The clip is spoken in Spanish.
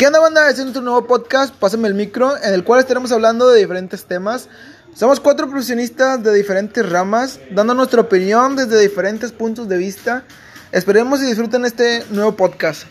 ¿Qué onda, banda? Este es nuestro nuevo podcast, Pásame el micro, en el cual estaremos hablando de diferentes temas. Somos cuatro profesionistas de diferentes ramas, dando nuestra opinión desde diferentes puntos de vista. Esperemos y disfruten este nuevo podcast.